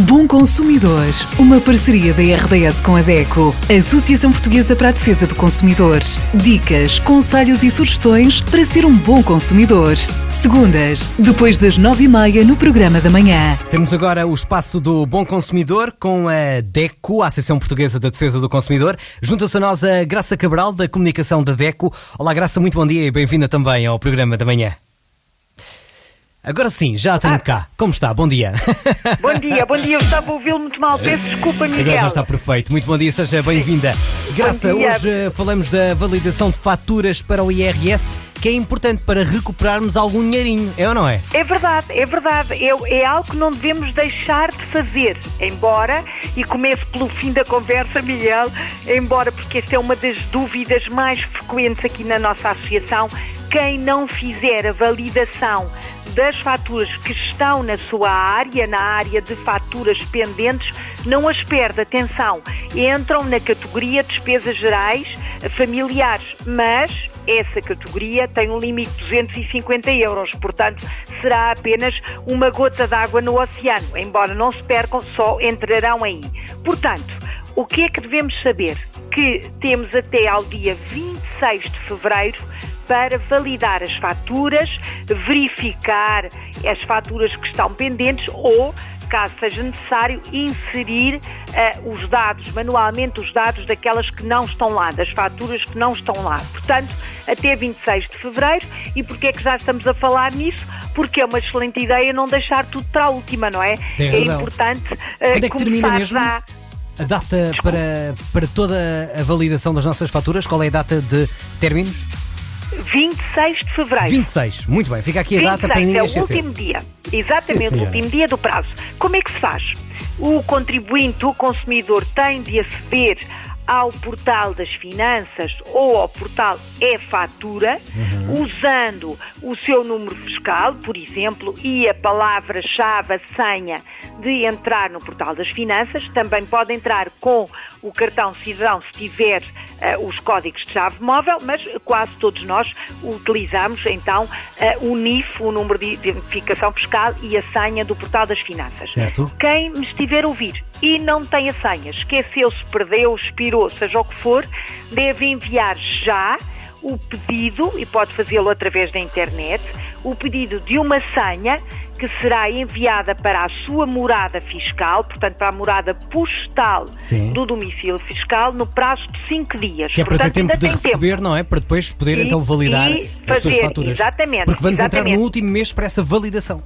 Bom Consumidor, uma parceria da RDS com a DECO, Associação Portuguesa para a Defesa do Consumidor. Dicas, conselhos e sugestões para ser um bom consumidor. Segundas, depois das nove e meia no programa da manhã. Temos agora o espaço do Bom Consumidor com a DECO, a Associação Portuguesa da Defesa do Consumidor. Junta-se a nós a Graça Cabral, da Comunicação da DECO. Olá, Graça, muito bom dia e bem-vinda também ao programa da manhã. Agora sim, já tenho ah. cá. Como está? Bom dia. Bom dia, bom dia. Eu estava a ouvi-lo muito mal. Peço desculpa, Miguel. Agora já está perfeito. Muito bom dia, seja bem-vinda. Graça, hoje eh, falamos da validação de faturas para o IRS, que é importante para recuperarmos algum dinheirinho, é ou não é? É verdade, é verdade. É, é algo que não devemos deixar de fazer. Embora, e começo pelo fim da conversa, Miguel, embora, porque esta é uma das dúvidas mais frequentes aqui na nossa associação, quem não fizer a validação das faturas que estão na sua área, na área de faturas pendentes, não as perde. Atenção, entram na categoria despesas gerais familiares, mas essa categoria tem um limite de 250 euros, portanto, será apenas uma gota d'água no oceano. Embora não se percam, só entrarão aí. Portanto, o que é que devemos saber? Que temos até ao dia 26 de fevereiro para validar as faturas, verificar as faturas que estão pendentes ou caso seja necessário, inserir uh, os dados, manualmente os dados daquelas que não estão lá, das faturas que não estão lá. Portanto, até 26 de fevereiro. E porquê é que já estamos a falar nisso? Porque é uma excelente ideia não deixar tudo para a última, não é? Tem é importante uh, Quando é que termina mesmo? A... a data para, para toda a validação das nossas faturas, qual é a data de términos? 26 de fevereiro. 26, muito bem, fica aqui a data para ninguém é esquecer. É o último dia, exatamente, Sim, o último dia do prazo. Como é que se faz? O contribuinte, o consumidor, tem de aceder ao portal das finanças ou ao portal e-fatura, uhum. usando o seu número fiscal, por exemplo, e a palavra-chave, a senha de entrar no portal das finanças. Também pode entrar com o cartão cidadão se tiver uh, os códigos de chave móvel, mas quase todos nós utilizamos então uh, o NIF, o número de identificação fiscal e a senha do portal das finanças. Certo. Quem me estiver a ouvir e não tem a senha, esqueceu-se, perdeu, expirou, seja o que for, deve enviar já o pedido, e pode fazê-lo através da internet, o pedido de uma senha que será enviada para a sua morada fiscal, portanto para a morada postal Sim. do domicílio fiscal, no prazo de 5 dias. Que é para portanto, ter tempo de receber, tempo. não é? Para depois poder e, então validar as fazer, suas faturas. Exatamente. Porque vamos exatamente. entrar no último mês para essa validação.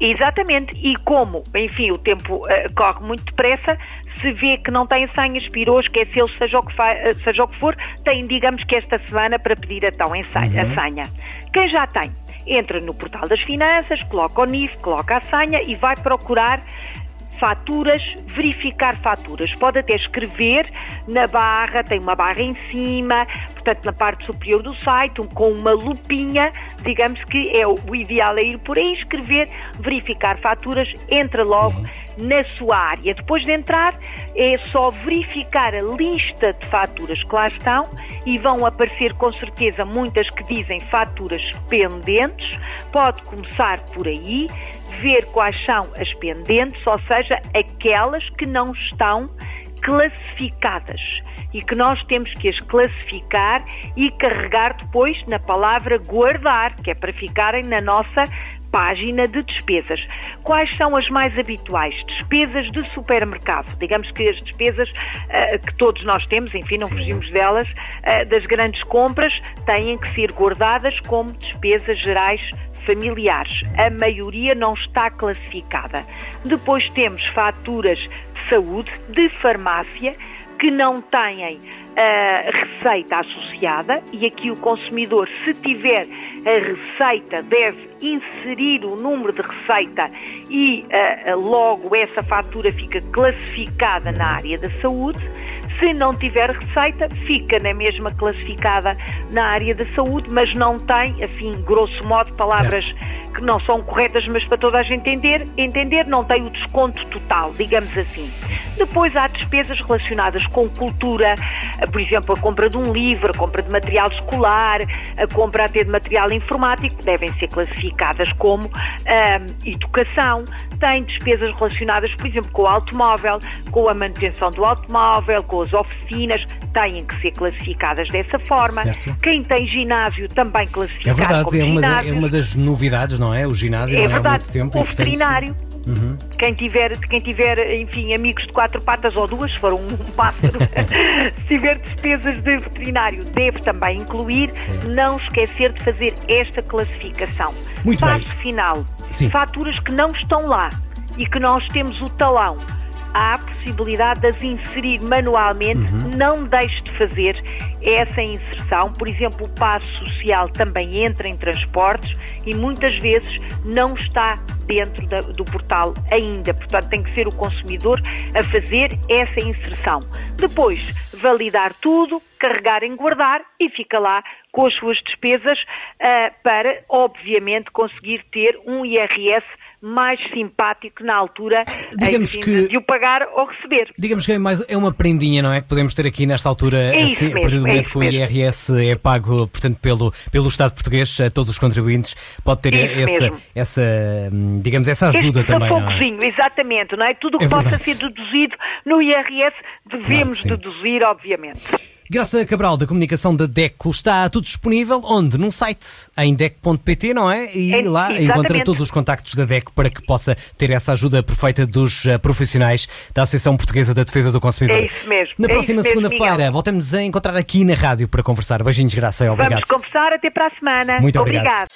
Exatamente, e como, enfim, o tempo uh, corre muito depressa, se vê que não tem senha, expirou, esqueceu, seja o, que uh, seja o que for, tem, digamos que esta semana para pedir então a senha. Uhum. A senha. Quem já tem, entra no portal das finanças, coloca o NIF, coloca a senha e vai procurar faturas, verificar faturas. Pode até escrever na barra, tem uma barra em cima, portanto na parte superior do site, com uma lupinha, digamos que é o ideal é ir por aí, escrever, verificar faturas, entra logo Sim. na sua área. Depois de entrar, é só verificar a lista de faturas que lá estão e vão aparecer com certeza muitas que dizem faturas pendentes. Pode começar por aí, ver quais são as pendentes, ou seja, aquelas que não estão classificadas e que nós temos que as classificar e carregar depois na palavra guardar, que é para ficarem na nossa página de despesas. Quais são as mais habituais? Despesas de supermercado. Digamos que as despesas uh, que todos nós temos, enfim, não Sim. fugimos delas, uh, das grandes compras, têm que ser guardadas como despesas gerais familiares. A maioria não está classificada. Depois temos faturas de saúde, de farmácia, que não têm a receita associada e aqui o consumidor, se tiver a receita, deve inserir o número de receita e uh, logo essa fatura fica classificada na área da saúde. Se não tiver receita, fica na mesma classificada na área da saúde, mas não tem, assim, grosso modo, palavras certo que não são corretas, mas para toda a gente entender, entender não tem o desconto total, digamos assim. Depois há despesas relacionadas com cultura, por exemplo, a compra de um livro, a compra de material escolar, a compra até de material informático, devem ser classificadas como hum, educação. Tem despesas relacionadas, por exemplo, com o automóvel, com a manutenção do automóvel, com as oficinas, têm que ser classificadas dessa forma. Certo. Quem tem ginásio também classificado É verdade, é uma, da- é uma das novidades, não é? O ginásio É é há verdade, muito tempo. o portanto, veterinário. Uhum. Quem tiver, quem tiver, enfim, amigos de quatro patas ou duas, se for um, pássaro, se tiver despesas de veterinário, deve também incluir, não esquecer de fazer esta classificação. Muito Passo bem. final. Sim. Faturas que não estão lá e que nós temos o talão. Há a possibilidade de as inserir manualmente, Uhum. não deixe de fazer essa inserção. Por exemplo, o passo social também entra em transportes e muitas vezes não está dentro da- do portal ainda. Portanto, tem que ser o consumidor a fazer essa inserção. Depois, validar tudo, carregar em guardar e fica lá com as suas despesas ah, para, obviamente, conseguir ter um IRS mais simpático na altura Digamos que- de o pagar ou receber. Digamos que é, mais, é uma prendinha, não é? Que podemos ter aqui nesta altura, É assim, a mesmo, partir do é momento isso que o mesmo. IRS é pago, portanto, pelo, pelo Estado português, a todos os contribuintes, pode ter Isso essa, mesmo. essa, hum, digamos, essa ajuda este também, não é? exatamente, não é? Tudo o que É possa verdade. ser deduzido no IRS devemos sim. deduzir, obviamente. Graça Cabral, da comunicação da DECO, está tudo disponível onde? Num site, em DECO.pt, não é? E É, lá exatamente. encontra todos os contactos da DECO para que possa ter essa ajuda perfeita dos eh, profissionais da Associação Portuguesa da Defesa do Consumidor. É isso mesmo, Na é próxima segunda-feira, voltamos a encontrar aqui na rádio para conversar. Beijinhos, Graça, obrigado. Vamos conversar até para a semana. Muito obrigado.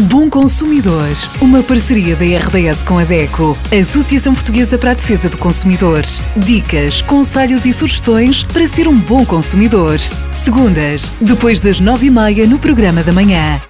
Bom Consumidor, uma parceria da RDS com a DECO, Associação Portuguesa para a Defesa do Consumidor. Dicas, conselhos e sugestões para ser um bom consumidor. Segundas, depois das nove e meia no programa da manhã.